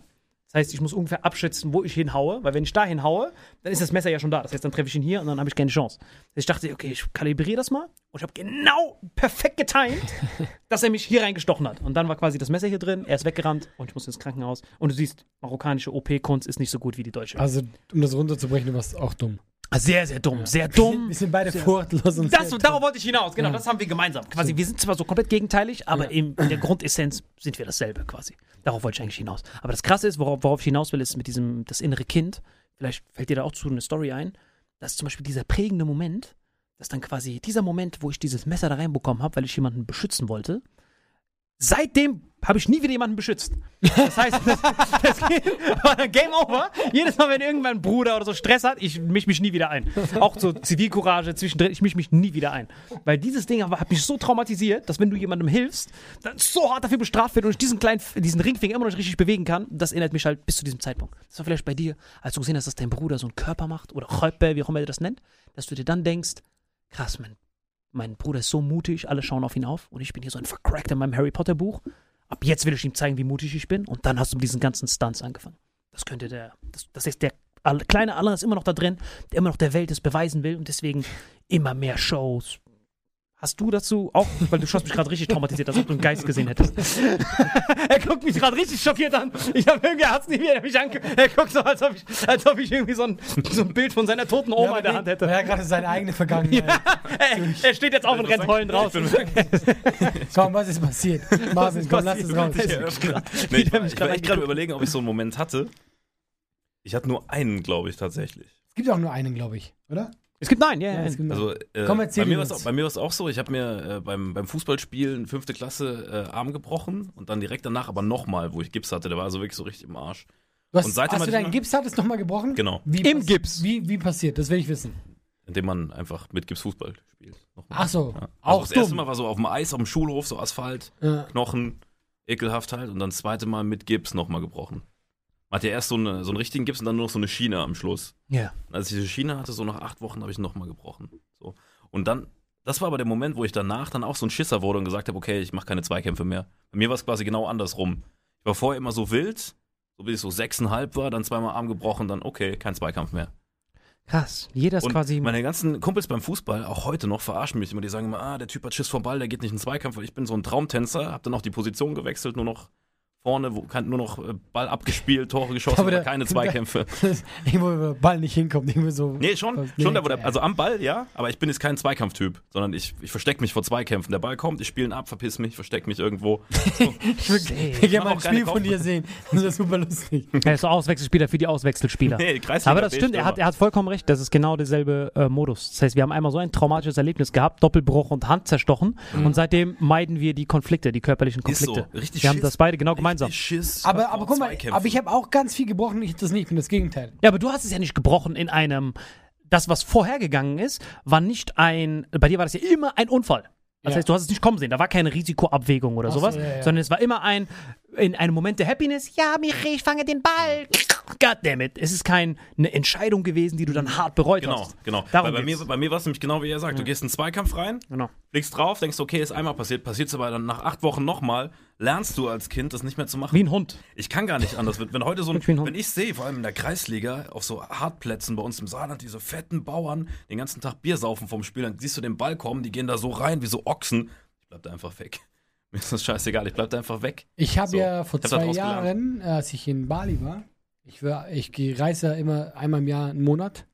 Das heißt, ich muss ungefähr abschätzen, wo ich hinhaue, weil wenn ich da hinhaue, dann ist das Messer ja schon da. Das heißt, dann treffe ich ihn hier und dann habe ich keine Chance. Ich dachte, okay, ich kalibriere das mal und ich habe genau perfekt getimt, [LAUGHS] dass er mich hier reingestochen hat. Und dann war quasi das Messer hier drin, er ist weggerannt und ich muss ins Krankenhaus. Und du siehst, marokkanische OP-Kunst ist nicht so gut wie die deutsche.
Also, um das runterzubrechen, du warst auch dumm.
Sehr, sehr dumm, sehr dumm.
Wir sind beide furchtlos und
Das, darauf wollte ich hinaus, genau, das haben wir gemeinsam. Quasi, wir sind zwar so komplett gegenteilig, aber in, in der Grundessenz sind wir dasselbe quasi. Darauf wollte ich eigentlich hinaus. Aber das Krasse ist, worauf, worauf ich hinaus will, ist mit diesem, das innere Kind, vielleicht fällt dir da auch zu eine Story ein, dass zum Beispiel dieser prägende Moment, dass dann quasi dieser Moment, wo ich dieses Messer da reinbekommen habe, weil ich jemanden beschützen wollte, seitdem habe ich nie wieder jemanden beschützt. Das heißt, [LAUGHS] das, das [LAUGHS] dann Game Over. Jedes Mal, wenn irgendwann ein Bruder oder so Stress hat, ich misch mich nie wieder ein. Auch so Zivilcourage zwischendrin, ich misch mich nie wieder ein. Weil dieses Ding hat mich so traumatisiert, dass wenn du jemandem hilfst, dann so hart dafür bestraft wird und ich diesen kleinen, diesen Ringfinger immer noch nicht richtig bewegen kann, das erinnert mich halt bis zu diesem Zeitpunkt. Das war vielleicht bei dir, als du gesehen hast, dass dein Bruder so einen Körper macht oder Chöppe, wie auch immer er das nennt, dass du dir dann denkst, krass, mein, mein Bruder ist so mutig, alle schauen auf ihn auf und ich bin hier so ein vercrackter in meinem Harry Potter Buch. Ab jetzt will ich ihm zeigen, wie mutig ich bin und dann hast du mit diesen ganzen Stunts angefangen. Das könnte der, das, das ist der kleine Alan ist immer noch da drin, der immer noch der Welt es beweisen will und deswegen immer mehr Shows. Hast du dazu auch, weil du schaust mich gerade richtig traumatisiert, als ob du einen Geist gesehen hättest. [LAUGHS] er guckt mich gerade richtig schockiert an. Ich habe irgendwie, hat's nie wieder mich ange... Er guckt so, als ob ich, als ob ich irgendwie so ein, so ein Bild von seiner toten Oma in der Hand hätte.
Er hat gerade seine eigene Vergangenheit.
Er, er steht jetzt auf und rennt heulend raus. [LAUGHS]
Komm, was ist passiert? Marvin, komm, lass es raus.
Nee, ich war, ich war echt gerade überlegen, ob ich so einen Moment hatte. Ich hatte nur einen, glaube ich, tatsächlich.
Es gibt auch nur einen, glaube ich, oder?
Es gibt nein, ja, ja.
es gibt nur-
Also, äh,
Komm, erzähl
bei mir
uns.
war's auch- bei mir war es auch so, ich habe mir äh, beim, beim Fußballspielen fünfte Klasse äh, Arm gebrochen und dann direkt danach aber nochmal, wo ich Gips hatte, der war also wirklich so richtig im Arsch.
Du hast,
Und seitdem
hast du deinen Gips hattest nochmal gebrochen?
Genau.
Wie
Im Gips.
Wie, wie passiert? Das will ich wissen.
Indem man einfach mit Gips Fußball spielt. Nochmal.
Ach so,
Ja. Also
auch
das erste
dumm.
Mal war so auf dem Eis, auf dem Schulhof, so Asphalt,
Ja.
Knochen, ekelhaft halt und dann das zweite Mal mit Gips nochmal gebrochen. Man hat ja erst so, eine, so einen richtigen Gips und dann nur noch so eine Schiene am Schluss.
ja.
Als ich diese Schiene hatte, so nach acht Wochen, habe ich nochmal gebrochen. So. Und dann, das war aber der Moment, wo ich danach dann auch so ein Schisser wurde und gesagt habe, okay, ich mache keine Zweikämpfe mehr. Bei mir war es quasi genau andersrum. Ich war vorher immer so wild, so bis ich so sechseinhalb war, dann zweimal Arm gebrochen, dann okay, kein Zweikampf mehr.
Krass. Jeder ist
Und
quasi.
meine ganzen Kumpels beim Fußball, auch heute noch, verarschen mich immer. Die sagen immer, ah, der Typ hat Schiss vom Ball, der geht nicht in den Zweikampf. weil Ich bin so ein Traumtänzer, habe dann auch die Position gewechselt, nur noch vorne, wo, kein, nur noch äh, Ball abgespielt, Tore geschossen,
Aber der-
keine [LAUGHS] Zweikämpfe. [LAUGHS]
Irgendwo, wo der Ball nicht hinkommt. Irgendwie so.
Nee, schon,
Was-
schon da, wo der, also am Ball, ja, aber ich bin jetzt kein Zweikampftyp, sondern ich, ich verstecke mich vor Zweikämpfen. Der Ball kommt, ich spiele ihn ab, verpiss mich, verstecke mich irgendwo. [LAUGHS] So.
Ich will gerne mal ein Spiel von dir sehen. Das ist super lustig.
Er ist so Auswechselspieler für die Auswechselspieler.
Nee,
Aber das stimmt, er hat, er hat vollkommen recht. Das ist genau derselbe äh, Modus. Das heißt, wir haben einmal so ein traumatisches Erlebnis gehabt, Doppelbruch und Hand zerstochen. Und seitdem meiden wir die Konflikte, die körperlichen
Ist so,
Konflikte.
richtig
wir haben das beide genau gemeinsam.
Schiss
Aber, aber guck mal, aber ich habe auch ganz viel gebrochen. Ich das nicht. Ich bin das Gegenteil.
Ja, aber du hast es ja nicht gebrochen in einem. Das, was vorhergegangen ist, war nicht ein. Bei dir war das ja immer ein Unfall. Das
Ja.
heißt, du hast es nicht kommen sehen. Da war keine Risikoabwägung oder
Ach so,
sowas,
ja, ja.
sondern es war immer ein in einem Moment der Happiness. Ja, Michi, ich fange den Ball. Goddammit. Es ist keine Entscheidung gewesen, die du dann hart bereut
Genau,
hast.
genau.
Darum
Weil bei mir, bei mir war es nämlich genau wie er sagt. Du gehst in einen Zweikampf rein,
Genau.
blickst drauf, denkst, okay, ist einmal passiert, passiert es aber dann nach acht Wochen nochmal, lernst du als Kind das nicht mehr zu machen.
Wie ein Hund.
Ich kann gar nicht anders. Wenn wenn heute so ein,
ein
wenn ich sehe, vor allem in der Kreisliga, auf so Hartplätzen bei uns im Saarland, diese fetten Bauern den ganzen Tag Bier saufen vom Spiel, dann siehst du den Ball kommen, die gehen da so rein wie so Ochsen. Ich bleib da einfach weg. Mir ist das scheißegal, ich bleib da einfach weg.
Ich habe
So,
ja vor
hab
zwei
gelernt.
Jahren, als ich in Bali war, ich, war, ich reise ja immer einmal im Jahr einen Monat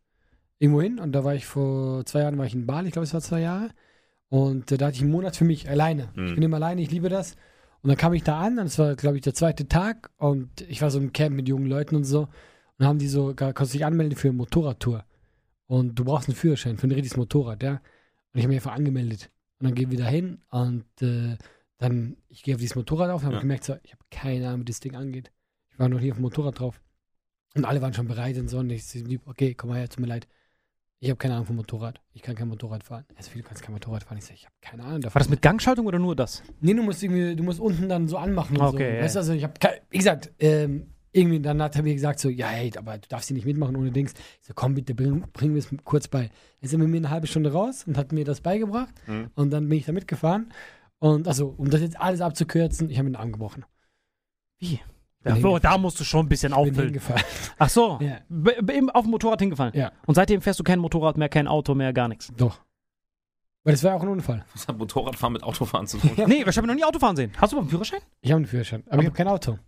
irgendwo hin und da war ich vor zwei Jahren war ich in Bali, ich glaube es war zwei Jahre und äh, da hatte ich einen Monat für mich alleine.
Hm.
Ich bin immer alleine, ich liebe das und dann kam ich da an und es war glaube ich der zweite Tag und ich war so im Camp mit jungen Leuten und so und dann haben die so, konntest dich anmelden für eine Motorradtour und du brauchst einen Führerschein für ein richtiges Motorrad, ja und ich habe mich einfach angemeldet und dann gehen wir da hin und äh, dann, ich gehe auf dieses Motorrad auf und habe
Ja.
gemerkt, so, ich habe keine Ahnung, wie das Ding angeht. Ich war noch nie auf dem Motorrad drauf. Und alle waren schon bereit und so. Und ich lieb, okay, komm mal her, tut mir leid. Ich habe keine Ahnung vom Motorrad. Ich kann kein Motorrad fahren. Also, wie, du kannst kein Motorrad fahren. Ich sage, ich habe keine Ahnung davon.
War das mit Gangschaltung oder nur das?
Nee, du musst irgendwie, du musst unten dann so anmachen und
Okay,
so.
ja,
Weißt du, also ich habe, wie gesagt, ähm, irgendwie dann hat er mir gesagt so, ja, hey, aber du darfst hier nicht mitmachen ohne Dings. Ich so, komm bitte, bring, bring mir es kurz bei. Dann ist er mit mir eine halbe Stunde raus und hat mir das beigebracht.
Mhm.
Und dann bin ich da mitgefahren. Und also, um das jetzt alles abzukürzen, ich habe mir den Arm gebrochen.
Wie? Ja,
bin
oh, da musst du schon ein bisschen
bin
auffüllen.
hingefallen. [LAUGHS]
Ach so,
Ja.
auf dem Motorrad hingefallen.
Ja,
Und seitdem fährst du kein Motorrad mehr, kein Auto mehr, gar nichts.
doch. Weil das war auch ein Unfall.
Was hat Motorradfahren mit Autofahren zu tun? [LAUGHS]
Nee, ich habe noch nie Autofahren sehen. Hast du überhaupt einen Führerschein?
Ich habe einen Führerschein, aber, ich habe kein Auto.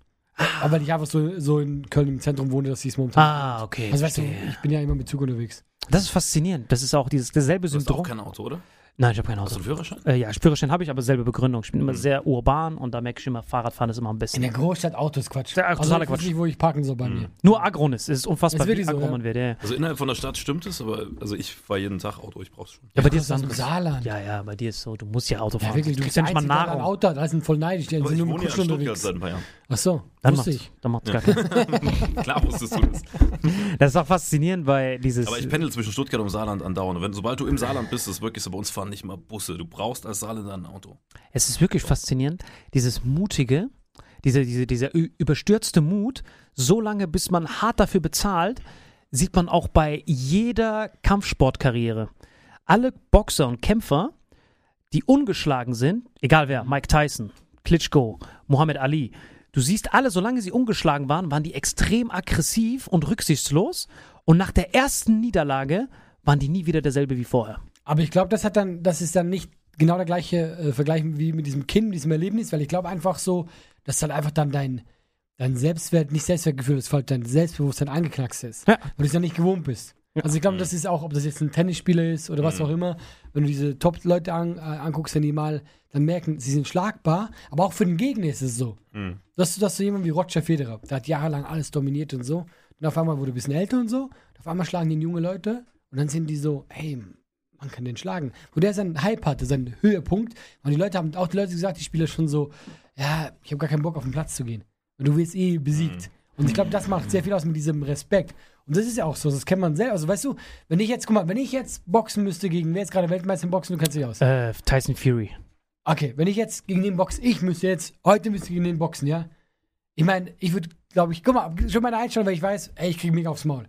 Aber weil ich einfach so, so in Köln im Zentrum wohne, dass ich es momentan.
Ah, okay.
also weißt du, ich bin ja immer mit Zug unterwegs.
Das ist faszinierend. Das ist auch dieses dasselbe
Du hast auch
Syndrom.
kein Auto, oder?
Nein, ich habe kein
Hast du
Auto.
einen Führerschein?
Äh, ja, Führerschein habe ich, aber selbe Begründung. Ich bin immer
Hm.
sehr urban und da merke ich immer, Fahrradfahren ist immer am
In
besten.
der Großstadt Autos Quatsch.
Ja,
also
totaler
ich weiß
Quatsch.
nicht, wo ich parken soll bei
Hm.
mir.
Nur Agronis. Es ist unfassbar, wie
so,
aggro
ja.
man wird. Ja, ja.
Also innerhalb von der Stadt stimmt es, aber also ich fahre jeden Tag Auto, ich brauch's schon.
ja bei dir ist es anders.
Saarland.
Ja, ja, bei dir ist so, du musst ja Auto
Ja,
fahren.
wirklich, du bist
ja
der
nicht mal
der
Nahrung.
Auto, da sind voll neidisch, die
Aber
sind
ich
nur
wohne ja in Stuttgart
unterwegs.
seit ein paar Jahren.
Ach so,
Dann
wusste
macht's,
ich.
dann macht's
Ja.
gar keinen. [LAUGHS]
Klar wusstest du das.
Das ist auch faszinierend, weil dieses.
Aber ich pendel zwischen Stuttgart und Saarland andauernd. Und wenn, sobald du im Saarland bist, ist es wirklich so, bei uns fahren nicht mal Busse. Du brauchst als Saarländer ein Auto.
Es ist wirklich faszinierend, dieses mutige, diese, diese, dieser ü- überstürzte Mut, so lange bis man hart dafür bezahlt, sieht man auch bei jeder Kampfsportkarriere. Alle Boxer und Kämpfer, die ungeschlagen sind, egal wer, Mike Tyson, Klitschko, Muhammad Ali, du siehst alle, solange sie ungeschlagen waren, waren die extrem aggressiv und rücksichtslos und nach der ersten Niederlage waren die nie wieder derselbe wie vorher.
Aber ich glaube, das hat dann, das ist dann nicht genau der gleiche äh, Vergleich wie mit diesem Kind, diesem Erlebnis, weil ich glaube einfach so, dass halt einfach dann dein, dein Selbstwert, nicht Selbstwertgefühl, das halt dein Selbstbewusstsein angeknackst ist.
Ja.
Weil du es ja nicht gewohnt bist. Also ich glaube, das ist auch, ob das jetzt ein Tennisspieler ist oder was auch immer, wenn du diese Top-Leute an, äh, anguckst, wenn die mal dann merken, sie sind schlagbar, aber auch für den Gegner ist es so.
Mhm.
Dass du, dass du jemand wie Roger Federer, der hat jahrelang alles dominiert und so, und auf einmal wurde er ein bisschen älter und so, und auf einmal schlagen den junge Leute und dann sind die so, hey, man kann den schlagen. Wo der seinen Hype hatte, seinen Höhepunkt, und die Leute haben auch die Leute gesagt, die Spieler schon so, ja, ich habe gar keinen Bock auf den Platz zu gehen. Und du wirst eh besiegt. Und ich glaube, das macht sehr viel aus mit diesem Respekt. Und das ist ja auch so, das kennt man selber. Also weißt du, wenn ich jetzt, guck mal, wenn ich jetzt boxen müsste gegen, wer ist gerade Weltmeister im Boxen, du kennst dich aus.
Äh, Tyson Fury.
Okay, wenn ich jetzt gegen den boxe, ich müsste jetzt, heute müsste ich gegen den boxen, ja? Ich meine, ich würde, glaube ich, guck mal, schon meine Einstellung, weil ich weiß, ey, ich kriege mega aufs Maul.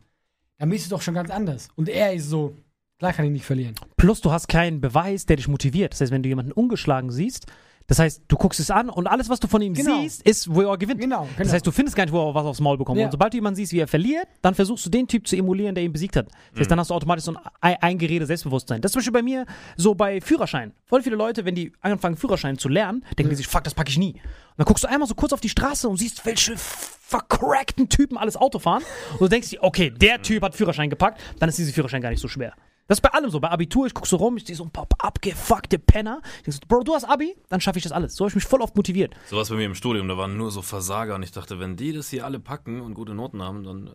Dann bist du doch schon ganz anders. Und er ist so, klar kann ich nicht verlieren.
Plus, du hast keinen Beweis, der dich motiviert. Das heißt, wenn du jemanden ungeschlagen siehst, das heißt, du guckst es an und alles, was du von ihm
Genau.
siehst, ist, wo er gewinnt.
Genau, genau.
Das heißt, du findest gar nicht, wo er was aufs Maul bekommt.
Ja.
Und sobald du jemanden siehst, wie er verliert, dann versuchst du den Typ zu emulieren, der ihn besiegt hat. Das heißt, dann hast du automatisch so ein ein- eingeredetes Selbstbewusstsein. Das ist zum Beispiel bei mir so bei Führerschein. Voll viele Leute, wenn die anfangen, Führerschein zu lernen, denken die sich, fuck, das packe ich nie. Und dann guckst du einmal so kurz auf die Straße und siehst, welche vercrackten Typen alles Auto fahren. Und du denkst dir, okay, der Typ hat Führerschein gepackt, dann ist dieser Führerschein gar nicht so schwer. Das ist bei allem so. Bei Abitur, ich guck so rum, ich sehe so ein paar abgefuckte Penner. Ich denk so, Bro, du hast Abi, dann schaffe ich das alles. So habe ich mich voll oft motiviert.
So was bei mir im Studium, da waren nur so Versager und ich dachte, wenn die das hier alle packen und gute Noten haben, dann äh,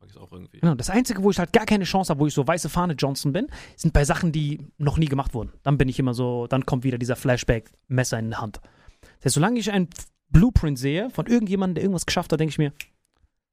pack ich es auch irgendwie.
Genau, das Einzige, wo ich halt gar keine Chance habe, wo ich so weiße Fahne Johnson bin, sind bei Sachen, die noch nie gemacht wurden. Dann bin ich immer so, dann kommt wieder dieser Flashback, Messer in der Hand. Das heißt, solange ich einen Blueprint sehe von irgendjemandem, der irgendwas geschafft hat, denke ich mir,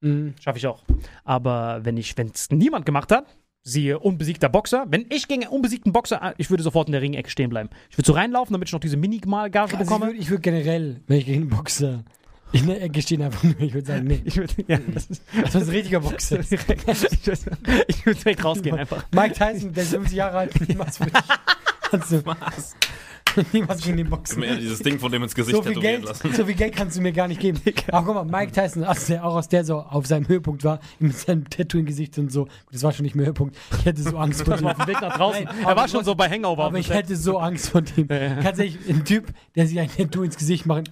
Mhm.
schaffe ich auch. Aber wenn ich, wenn es niemand gemacht hat, siehe unbesiegter Boxer, wenn ich gegen einen unbesiegten Boxer, ah, ich würde sofort in der Ringecke stehen bleiben. Ich würde so reinlaufen, damit ich noch diese Minimalgage
Also ich
bekomme.
würde ich würd generell, wenn ich gegen einen Boxer in der Ecke stehen, einfach nur, ich würde sagen, nee.
Ich würde, ja, das ist, [LAUGHS]
Das ist ein richtiger Boxer.
ich würde ich würd direkt rausgehen einfach.
Mike Tyson, der ist 50 Jahre alt, niemals würde ich. Kannst [LAUGHS] [LAUGHS] niemals gegen den Boxen.
Mir dieses Ding von dem ins Gesicht
So viel, Geld,
lassen.
so viel Geld kannst du mir gar nicht geben. [LAUGHS] Aber guck mal, Mike Tyson, als der auch aus der so auf seinem Höhepunkt war, mit seinem Tattoo im Gesicht und so. Gut, das war schon nicht mehr Höhepunkt. Ich hätte so Angst vor [LAUGHS] dem.
auf dem Weg nach draußen.
Nein,
er war schon so bei Hangover.
Aber ich hätte so Angst vor dem. ehrlich, ein Typ, der sich ein Tattoo ins Gesicht macht.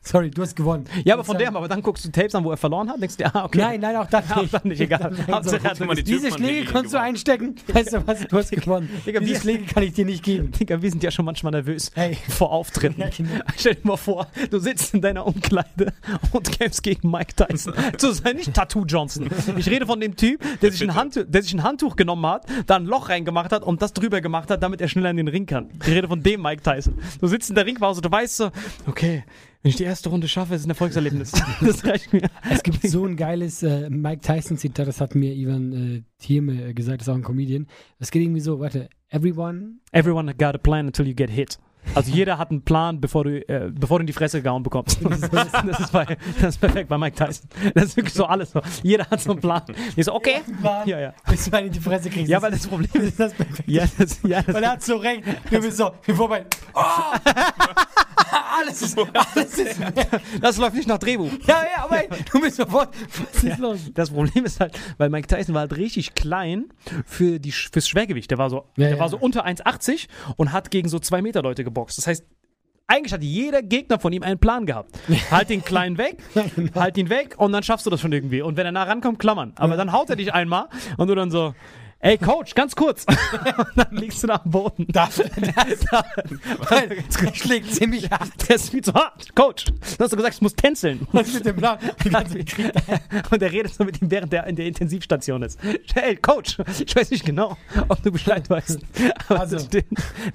Sorry, du hast gewonnen.
Ja, aber von dem, aber dann guckst du Tapes an, wo er verloren hat, denkst du, ah, okay.
Nein, nein, auch das [LAUGHS]
Auch
nicht.
dann nicht, egal.
Nein, [LAUGHS]
Hauptsache, er hat
die
Diese Schläge kannst du einstecken. [LAUGHS] Weißt du was? Du hast gewonnen.
Digga,
Diese Schläge kann ich dir nicht geben.
Digga, wir sind ja schon manchmal nervös
Hey.
vor Auftritten.
Ja, genau.
Stell dir mal vor, du sitzt in deiner Umkleide und kämpfst gegen Mike Tyson. so sei nicht Tattoo Johnson. Ich rede von dem Typ, der sich, ein Handtuch, der sich ein Handtuch genommen hat, da ein Loch reingemacht hat und das drüber gemacht hat, damit er schneller in den Ring kann. Ich rede von dem Mike Tyson. Du sitzt in der Ringpause, du weißt so, okay, wenn ich die erste Runde schaffe, ist es ein Erfolgserlebnis. [LAUGHS] das reicht mir.
Es gibt so ein geiles äh, Mike Tyson-Zitat, das hat mir Ivan äh, Thieme äh, gesagt, das ist auch ein Comedian. Das geht irgendwie so, warte, everyone
Everyone got a plan until you get hit. Also jeder hat einen Plan, bevor du, äh, bevor du in die Fresse gehauen bekommst. [LAUGHS] Das ist, das, ist bei, das ist perfekt bei Mike Tyson. Das ist wirklich so alles so. Jeder hat so einen Plan. Ich so, okay. Ja, ja.
bis du einen in die Fresse kriegst.
Ja, weil das Problem [LAUGHS] ist,
das perfekt.
ja, das, ja, das,
Weil er hat so recht. Du bist so, wie vorbei. Oh! Alles ist, [LAUGHS] alles ist.
Das läuft nicht nach Drehbuch.
Ja, ja, aber ey, du bist sofort. Was ist los?
Das Problem ist halt, weil Mike Tyson war halt richtig klein für die, fürs Schwergewicht. Der war so,
Ja,
der
ja.
war so unter 1,80 und hat gegen so 2 Meter Leute geboxt. Das heißt, eigentlich hat jeder Gegner von ihm einen Plan gehabt. Halt den Kleinen weg, [LAUGHS] halt ihn weg und dann schaffst du das schon irgendwie. Und wenn er nah rankommt, klammern. Aber dann haut er dich einmal und du dann so, ey Coach, ganz kurz. [LAUGHS] und dann liegst du da am Boden.
Das, [LAUGHS] [LAUGHS] das schlägt ziemlich hart.
Der ist viel zu hart. Coach, du hast doch gesagt, ich muss tänzeln.
Was ist mit dem Plan? Die ganze Krieg.
Und er redet so mit ihm, während er in der Intensivstation ist. Hey, Coach, ich weiß nicht genau, ob du Bescheid weißt. Aber
Also.
das, der,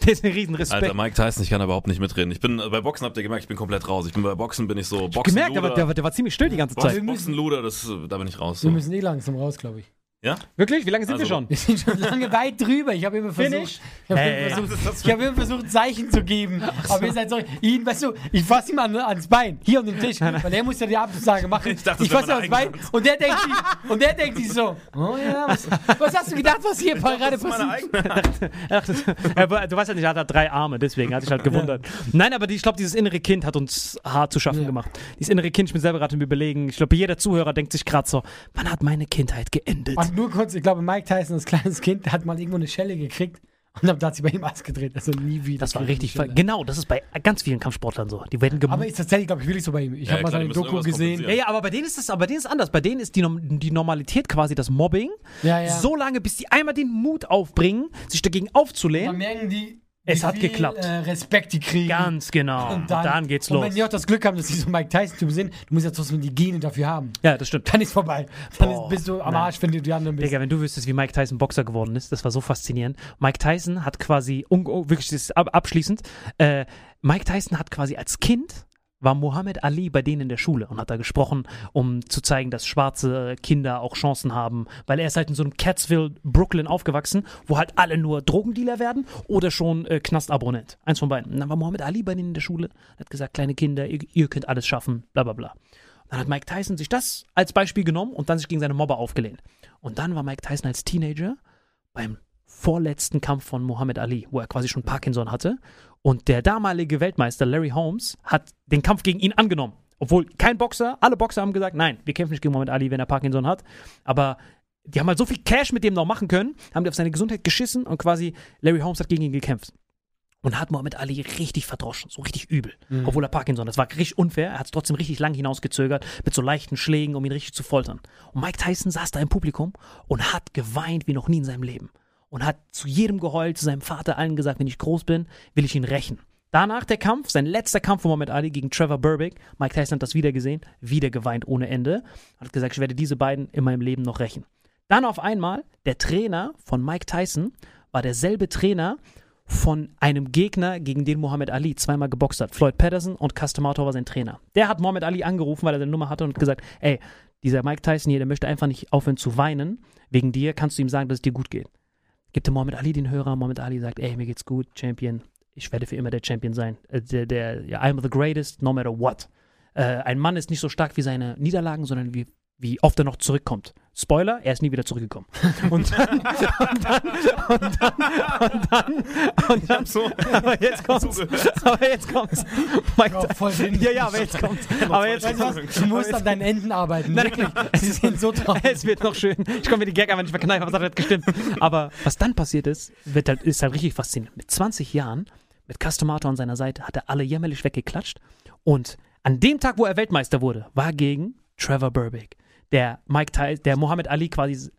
der ist ein Riesenrespekt.
Alter, Mike Tyson, ich kann überhaupt nicht mitreden. Ich bin, bei Boxen habt ihr gemerkt, ich bin komplett raus. Ich bin bei Boxen, bin ich so Boxen,
Gemerkt, aber der, war- der war ziemlich still die ganze Zeit.
Boxen, Luder, das, äh, da bin ich raus.
Wir
So.
müssen eh langsam raus, glaube ich.
Ja?
Wirklich? Wie lange sind wir
Also-
schon?
Wir sind schon lange weit drüber. Ich habe immer versucht,
Finish?
ich habe
Hey,
immer, versucht, ich hab immer versucht, Zeichen zu geben. Aber ihr seid so, ihn, weißt du, ich fasse ihm an, ans Bein, hier an den Tisch, weil er muss ja die Absage machen. Ich,
dachte, wäre
fasse ihm ans Bein und der denkt sich, und der denkt sich so, oh ja, was, was hast du gedacht, was hier gerade passiert? [LAUGHS]
Ach, das, er war- du weißt ja nicht, er hat halt drei Arme, deswegen hat sich halt gewundert. Nein, aber die, ich glaube, dieses innere Kind hat uns hart zu schaffen
Ja.
gemacht. Dieses innere Kind, ich bin selber gerade im Überlegen. Ich glaube, jeder Zuhörer denkt sich gerade so, wann hat meine Kindheit geendet?
Und nur kurz, ich glaube, Mike Tyson als kleines Kind, hat mal irgendwo eine Schelle gekriegt und dann hat sich bei ihm Ass gedreht. Also nie wieder.
Das war richtig, genau, das ist bei ganz vielen Kampfsportlern so. Die werden
Aber
gemobbt.
ist tatsächlich, glaube ich, wirklich so bei ihm. Ich
Ja,
habe mal seine Doku gesehen.
Ja, ja, aber bei denen ist das, aber bei denen ist anders. Bei denen ist die, die Normalität quasi das Mobbing.
Ja, ja.
So lange, bis die einmal den Mut aufbringen, sich dagegen aufzulehnen.
Dann merken die,
Es hat geklappt.
Äh, Respekt die kriegen.
Ganz genau. Und dann, geht's
und
los.
wenn die auch das Glück haben, dass sie so Mike Tyson-Typen sind, du musst ja trotzdem die Gene dafür haben.
Ja, das stimmt.
Dann ist vorbei. Dann
Boah,
ist, bist du am
nein.
Arsch, wenn du die anderen bist.
Digga, wenn du wüsstest, wie Mike Tyson Boxer geworden ist, das war so faszinierend. Mike Tyson hat quasi, wirklich das ab, abschließend, äh, Mike Tyson hat quasi als Kind war Muhammad Ali bei denen in der Schule und hat da gesprochen, um zu zeigen, dass schwarze Kinder auch Chancen haben, weil er ist halt in so einem Cattsville, Brooklyn aufgewachsen, wo halt alle nur Drogendealer werden oder schon äh, Knastabonnent. Eins von beiden. Und dann war Muhammad Ali bei denen in der Schule, hat gesagt, kleine Kinder, ihr, ihr könnt alles schaffen, bla bla bla. Dann hat Mike Tyson sich das als Beispiel genommen und dann sich gegen seine Mobber aufgelehnt. Und dann war Mike Tyson als Teenager beim vorletzten Kampf von Muhammad Ali, wo er quasi schon Parkinson hatte. Und der damalige Weltmeister Larry Holmes hat den Kampf gegen ihn angenommen. Obwohl kein Boxer, alle Boxer haben gesagt, nein, wir kämpfen nicht gegen Muhammad Ali, wenn er Parkinson hat. Aber die haben halt so viel Cash mit dem noch machen können, haben die auf seine Gesundheit geschissen und quasi Larry Holmes hat gegen ihn gekämpft. Und hat Muhammad Ali richtig verdroschen, so richtig übel. Obwohl er Parkinson hat. Das war richtig unfair. Er hat es trotzdem richtig lang hinausgezögert, mit so leichten Schlägen, um ihn richtig zu foltern. Und Mike Tyson saß da im Publikum und hat geweint wie noch nie in seinem Leben. Und hat zu jedem geheult, zu seinem Vater allen gesagt, wenn ich groß bin, will ich ihn rächen. Danach der Kampf, sein letzter Kampf von Muhammad Ali gegen Trevor Burbick. Mike Tyson hat das wieder gesehen, wieder geweint ohne Ende. Hat gesagt, ich werde diese beiden in meinem Leben noch rächen. Dann auf einmal, der Trainer von Mike Tyson war derselbe Trainer von einem Gegner, gegen den Muhammad Ali zweimal geboxt hat. Floyd Patterson und Castamato war sein Trainer. Der hat Muhammad Ali angerufen, weil er seine Nummer hatte und gesagt, ey, dieser Mike Tyson hier, der möchte einfach nicht aufhören zu weinen. Wegen dir kannst du ihm sagen, dass es dir gut geht. Gibt der Muhammad Ali den Hörer, Muhammad Ali sagt, ey, mir geht's gut, Champion. Ich werde für immer der Champion sein. Äh, Der, der, ja, I'm the greatest, no matter what. Äh, ein Mann ist nicht so stark wie seine Niederlagen, sondern wie, wie oft er noch zurückkommt. Spoiler, er ist nie wieder zurückgekommen. Und dann, und dann, und dann, und dann, und dann,
so
aber jetzt kommt's, aber jetzt kommt's. Mike,
Ja, voll Sinn.
ja, ja, aber jetzt kommt's. Aber jetzt
Weißt du was? Du musst an deinen Enden arbeiten.
Nein,
Wirklich. Sie sind so traurig.
es wird noch schön. Ich komme mir die Gag einfach nicht mehr kneifen, aber es hat halt gestimmt. Aber was dann passiert ist, wird halt, ist halt richtig faszinierend. Mit 20 Jahren, mit Customator an seiner Seite, hat er alle jämmerlich weggeklatscht. Und an dem Tag, wo er Weltmeister wurde, war gegen Trevor Burbick, der Mike Ty der Muhammad Ali quasi,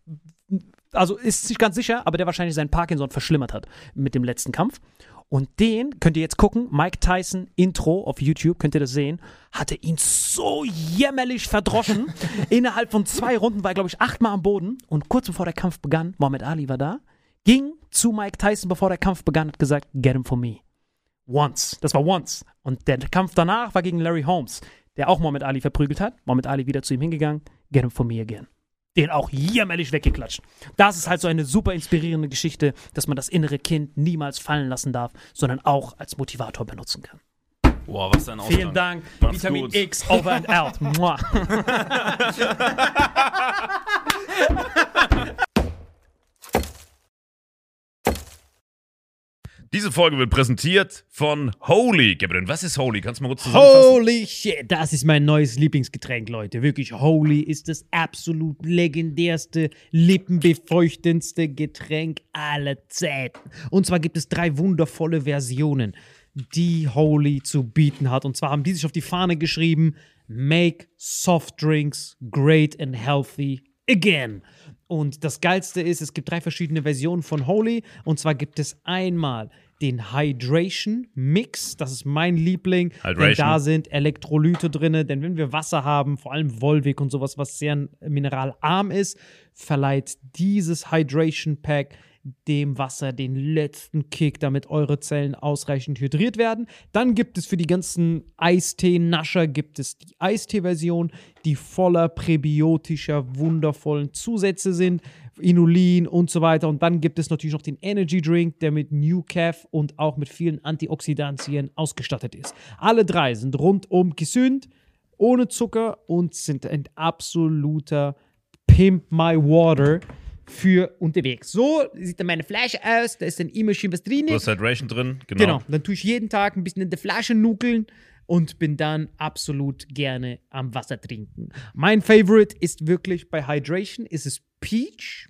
also ist nicht ganz sicher, aber der wahrscheinlich seinen Parkinson verschlimmert hat mit dem letzten Kampf. Und den könnt ihr jetzt gucken, Mike Tyson Intro auf YouTube, könnt ihr das sehen, hatte ihn so jämmerlich verdroschen. [LAUGHS] Innerhalb von zwei Runden war er, glaube ich, achtmal am Boden. Und kurz bevor der Kampf begann, Muhammad Ali war da, ging zu Mike Tyson, bevor der Kampf begann, hat gesagt, get him for me. Once. Das war once. Und der Kampf danach war gegen Larry Holmes, der auch Muhammad Ali verprügelt hat. Muhammad Ali wieder zu ihm hingegangen, get him for me again. Den auch jämmerlich weggeklatscht. Das ist halt so eine super inspirierende Geschichte, dass man das innere Kind niemals fallen lassen darf, sondern auch als Motivator benutzen kann.
Boah, was ein Ausgang.
Vielen Dank.
Macht's
Vitamin
gut.
X over and out. [LAUGHS] [LAUGHS] [LAUGHS]
Diese Folge wird präsentiert von Holy. Gabriel, was ist Holy? Kannst du mal kurz zusammenfassen?
Holy shit, das ist mein neues Lieblingsgetränk, Leute. Wirklich, Holy ist das absolut legendärste, lippenbefeuchtendste Getränk aller Zeiten. Und zwar gibt es drei wundervolle Versionen, die Holy zu bieten hat. Und zwar haben die sich auf die Fahne geschrieben: Make soft drinks great and healthy again. Und das Geilste ist, es gibt drei verschiedene Versionen von Holy. Und zwar gibt es einmal den Hydration Mix, das ist mein Liebling. Denn
Hydration.
da sind Elektrolyte drin. Denn wenn wir Wasser haben, vor allem Volvic und sowas, was sehr mineralarm ist, verleiht dieses Hydration Pack dem Wasser den letzten Kick, damit eure Zellen ausreichend hydriert werden. Dann gibt es für die ganzen Eistee-Nascher gibt es die Eistee-Version, die voller präbiotischer, wundervollen Zusätze sind, Inulin und so weiter. Und dann gibt es natürlich noch den Energy Drink, der mit New Calf und auch mit vielen Antioxidantien ausgestattet ist. Alle drei sind rundum gesund, ohne Zucker und sind ein absoluter Pimp My Water für unterwegs. So sieht dann meine Flasche aus, da ist dann immer schön was drin.
Du hast Hydration drin, genau.
Genau, dann tue ich jeden Tag ein bisschen in der Flasche nuckeln und bin dann absolut gerne am Wasser trinken. Mein Favorite ist wirklich bei Hydration, ist es Peach,